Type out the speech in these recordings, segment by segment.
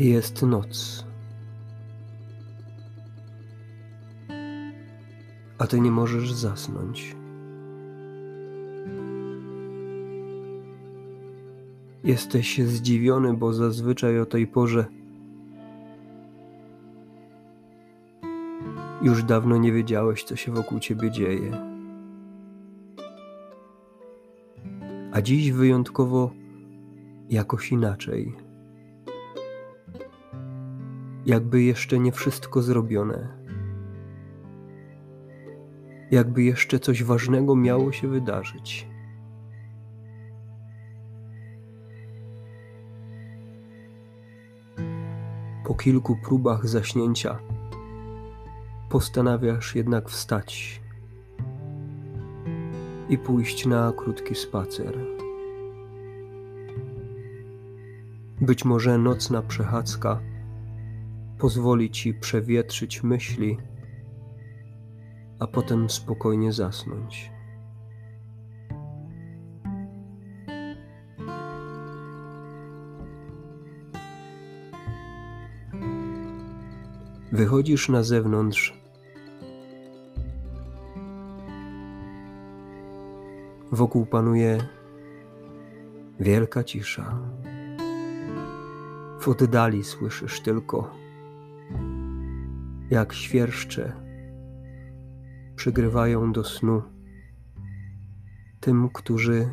Jest noc. A ty nie możesz zasnąć. Jesteś zdziwiony, bo zazwyczaj o tej porze już dawno nie wiedziałeś, co się wokół ciebie dzieje. A dziś wyjątkowo jakoś inaczej. Jakby jeszcze nie wszystko zrobione. Jakby jeszcze coś ważnego miało się wydarzyć. Po kilku próbach zaśnięcia postanawiasz jednak wstać i pójść na krótki spacer. Być może nocna przechadzka pozwoli ci przewietrzyć myśli, a potem spokojnie zasnąć. Wychodzisz na zewnątrz. Wokół panuje wielka cisza. W oddali słyszysz tylko, jak świerszcze przygrywają do snu tym, którzy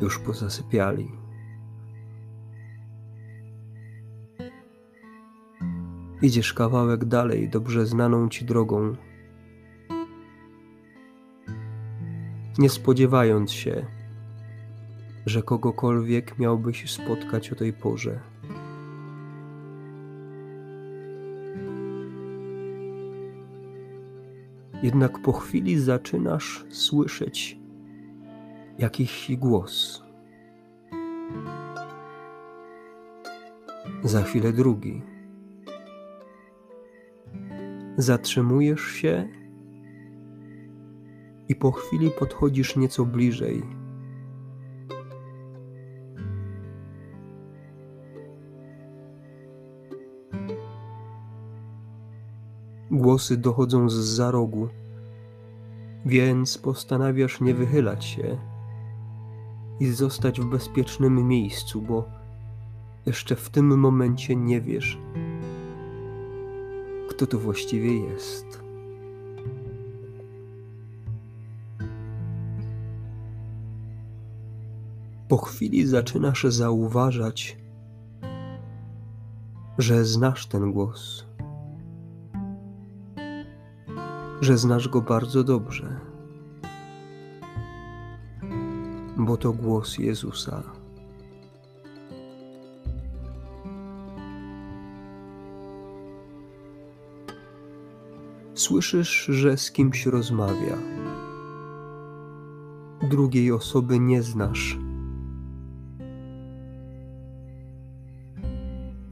już pozasypiali. Idziesz kawałek dalej, dobrze znaną ci drogą, nie spodziewając się, że kogokolwiek miałbyś spotkać o tej porze. Jednak po chwili zaczynasz słyszeć jakiś głos. Za chwilę drugi. Zatrzymujesz się i po chwili podchodzisz nieco bliżej. Głosy dochodzą z za rogu, więc postanawiasz nie wychylać się i zostać w bezpiecznym miejscu, bo jeszcze w tym momencie nie wiesz, kto to właściwie jest. Po chwili zaczynasz zauważać, że znasz ten głos, że znasz go bardzo dobrze, bo to głos Jezusa. Słyszysz, że z kimś rozmawia. Drugiej osoby nie znasz.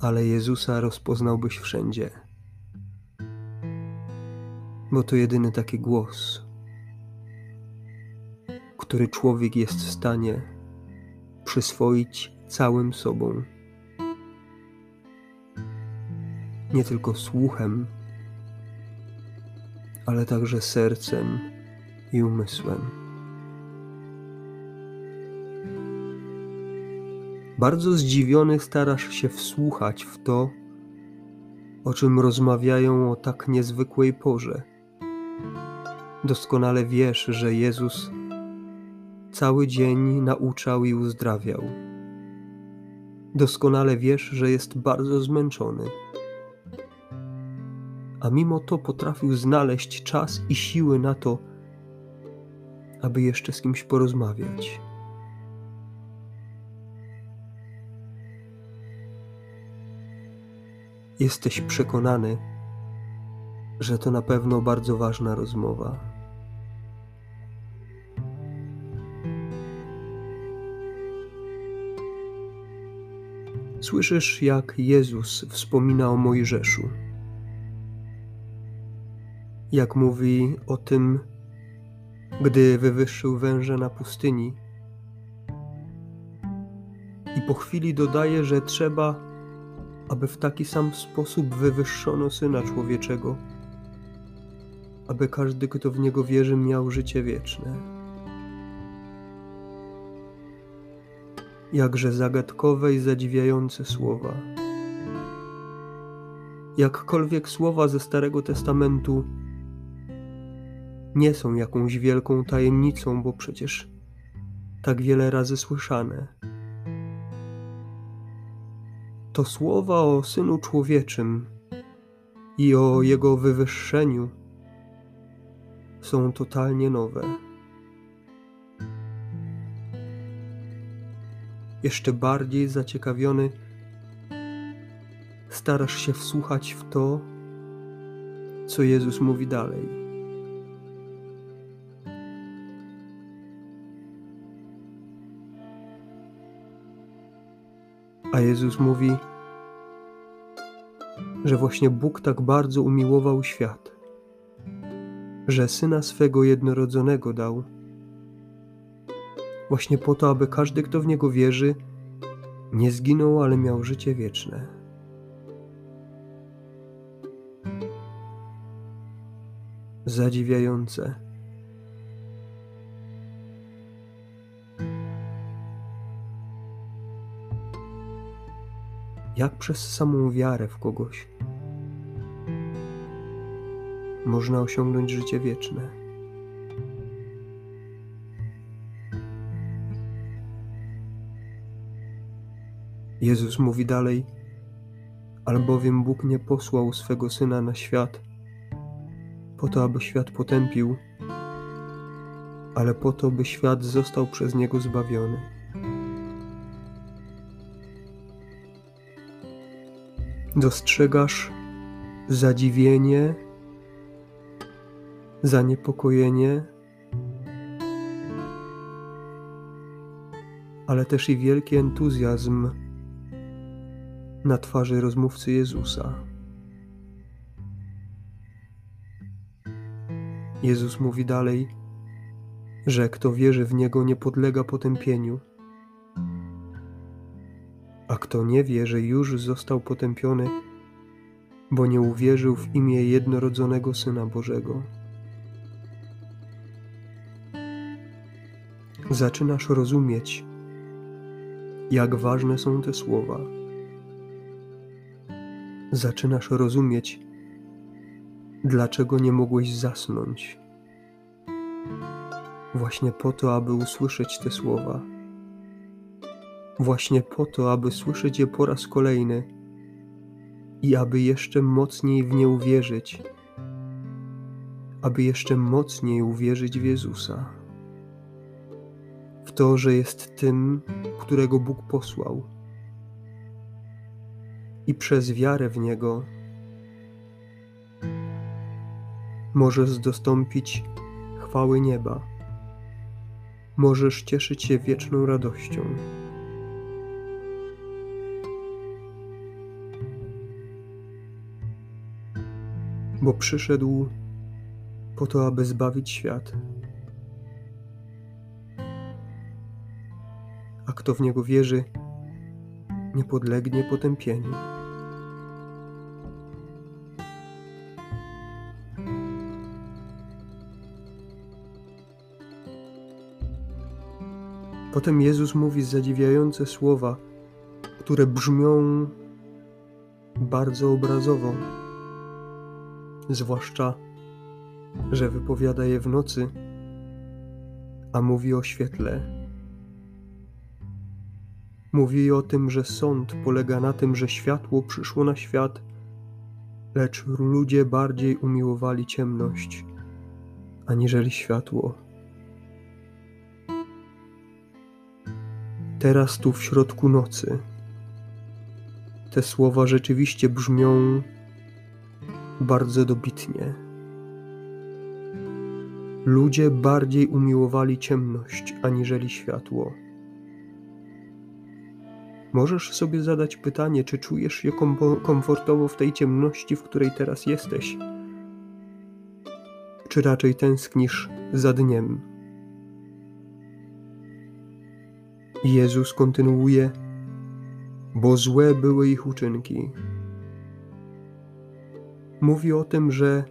Ale Jezusa rozpoznałbyś wszędzie, bo to jedyny taki głos, który człowiek jest w stanie przyswoić całym sobą. Nie tylko słuchem, ale także sercem i umysłem. Bardzo zdziwiony starasz się wsłuchać w to, o czym rozmawiają o tak niezwykłej porze. Doskonale wiesz, że Jezus cały dzień nauczał i uzdrawiał. Doskonale wiesz, że jest bardzo zmęczony a mimo to potrafił znaleźć czas i siły na to, aby jeszcze z kimś porozmawiać. Jesteś przekonany, że to na pewno bardzo ważna rozmowa. Słyszysz, jak Jezus wspomina o Mojżeszu jak mówi o tym, gdy wywyższył węże na pustyni. I po chwili dodaje, że trzeba aby w taki sam sposób wywyższono Syna Człowieczego, aby każdy, kto w Niego wierzy, miał życie wieczne. Jakże zagadkowe i zadziwiające słowa. Jakkolwiek słowa ze Starego Testamentu nie są jakąś wielką tajemnicą, bo przecież tak wiele razy słyszane. To słowa o Synu Człowieczym i o Jego wywyższeniu są totalnie nowe. Jeszcze bardziej zaciekawiony starasz się wsłuchać w to, co Jezus mówi dalej. A Jezus mówi, że właśnie Bóg tak bardzo umiłował świat, że syna swego jednorodzonego dał, właśnie po to, aby każdy, kto w niego wierzy, nie zginął, ale miał życie wieczne. Zadziwiające. jak przez samą wiarę w kogoś można osiągnąć życie wieczne. Jezus mówi dalej, albowiem Bóg nie posłał swego Syna na świat, po to, aby świat potępił, ale po to, by świat został przez Niego zbawiony. Dostrzegasz zadziwienie, zaniepokojenie, ale też i wielki entuzjazm na twarzy rozmówcy Jezusa. Jezus mówi dalej, że kto wierzy w Niego nie podlega potępieniu a kto nie wie, że już został potępiony, bo nie uwierzył w imię jednorodzonego Syna Bożego. Zaczynasz rozumieć, jak ważne są te słowa. Zaczynasz rozumieć, dlaczego nie mogłeś zasnąć. Właśnie po to, aby usłyszeć te słowa właśnie po to, aby słyszeć je po raz kolejny i aby jeszcze mocniej w nie uwierzyć, aby jeszcze mocniej uwierzyć w Jezusa, w to, że jest tym, którego Bóg posłał. I przez wiarę w Niego możesz dostąpić chwały nieba. Możesz cieszyć się wieczną radością. bo przyszedł po to, aby zbawić świat. A kto w niego wierzy, nie podlegnie potępieniu. Potem Jezus mówi zadziwiające słowa, które brzmią bardzo obrazowo zwłaszcza, że wypowiada je w nocy, a mówi o świetle. Mówi o tym, że sąd polega na tym, że światło przyszło na świat, lecz ludzie bardziej umiłowali ciemność aniżeli światło. Teraz tu w środku nocy te słowa rzeczywiście brzmią bardzo dobitnie. Ludzie bardziej umiłowali ciemność aniżeli światło. Możesz sobie zadać pytanie, czy czujesz się komfortowo w tej ciemności, w której teraz jesteś, czy raczej tęsknisz za dniem. Jezus kontynuuje: bo złe były ich uczynki. Mówi o tym, że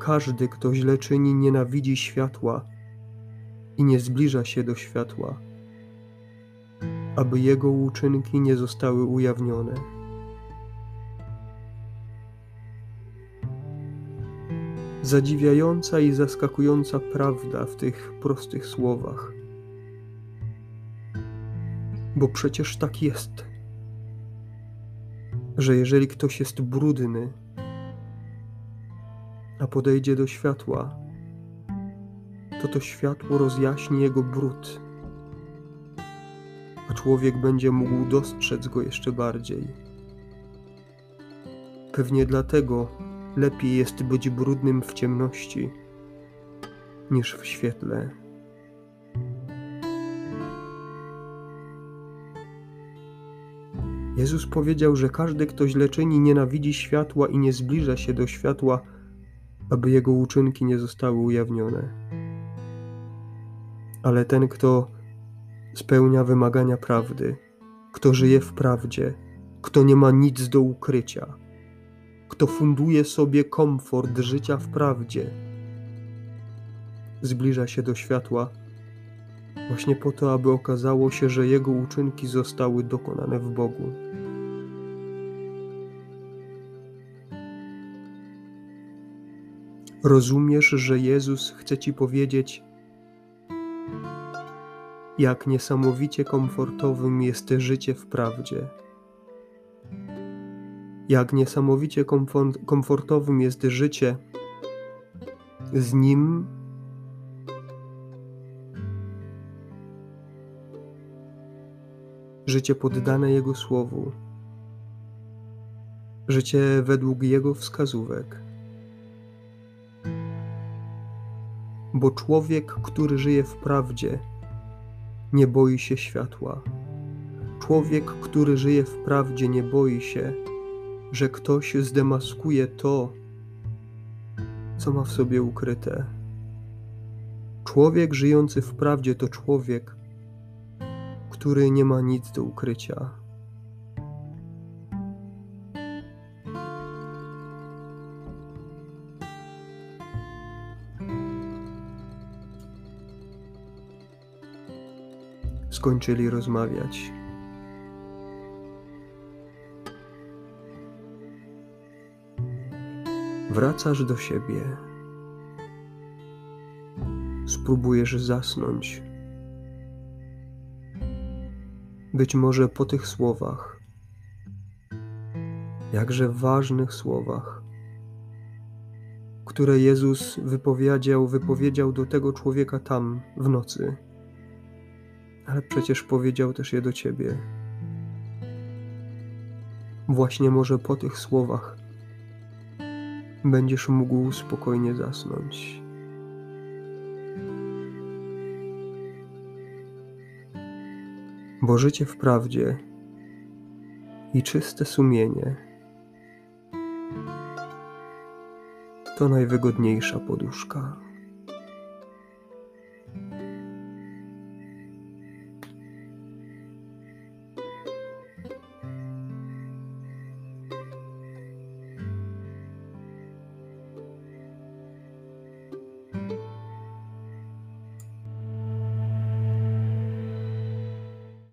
każdy, kto źle czyni, nienawidzi światła i nie zbliża się do światła, aby jego uczynki nie zostały ujawnione. Zadziwiająca i zaskakująca prawda w tych prostych słowach. Bo przecież tak jest, że jeżeli ktoś jest brudny, a podejdzie do światła, to to światło rozjaśni jego brud, a człowiek będzie mógł dostrzec go jeszcze bardziej. Pewnie dlatego lepiej jest być brudnym w ciemności niż w świetle. Jezus powiedział, że każdy, kto źle czyni, nienawidzi światła i nie zbliża się do światła, aby jego uczynki nie zostały ujawnione. Ale ten, kto spełnia wymagania prawdy, kto żyje w prawdzie, kto nie ma nic do ukrycia, kto funduje sobie komfort życia w prawdzie, zbliża się do światła właśnie po to, aby okazało się, że jego uczynki zostały dokonane w Bogu. Rozumiesz, że Jezus chce ci powiedzieć, jak niesamowicie komfortowym jest życie w prawdzie. Jak niesamowicie komfortowym jest życie z Nim. Życie poddane Jego słowu, życie według Jego wskazówek. bo człowiek, który żyje w prawdzie, nie boi się światła. Człowiek, który żyje w prawdzie, nie boi się, że ktoś zdemaskuje to, co ma w sobie ukryte. Człowiek żyjący w prawdzie to człowiek, który nie ma nic do ukrycia. Skończyli rozmawiać. Wracasz do siebie. Spróbujesz zasnąć. Być może po tych słowach, jakże ważnych słowach, które Jezus wypowiedział, wypowiedział do tego człowieka tam w nocy ale przecież powiedział też je do ciebie. Właśnie może po tych słowach będziesz mógł spokojnie zasnąć. Bo życie w prawdzie i czyste sumienie to najwygodniejsza poduszka.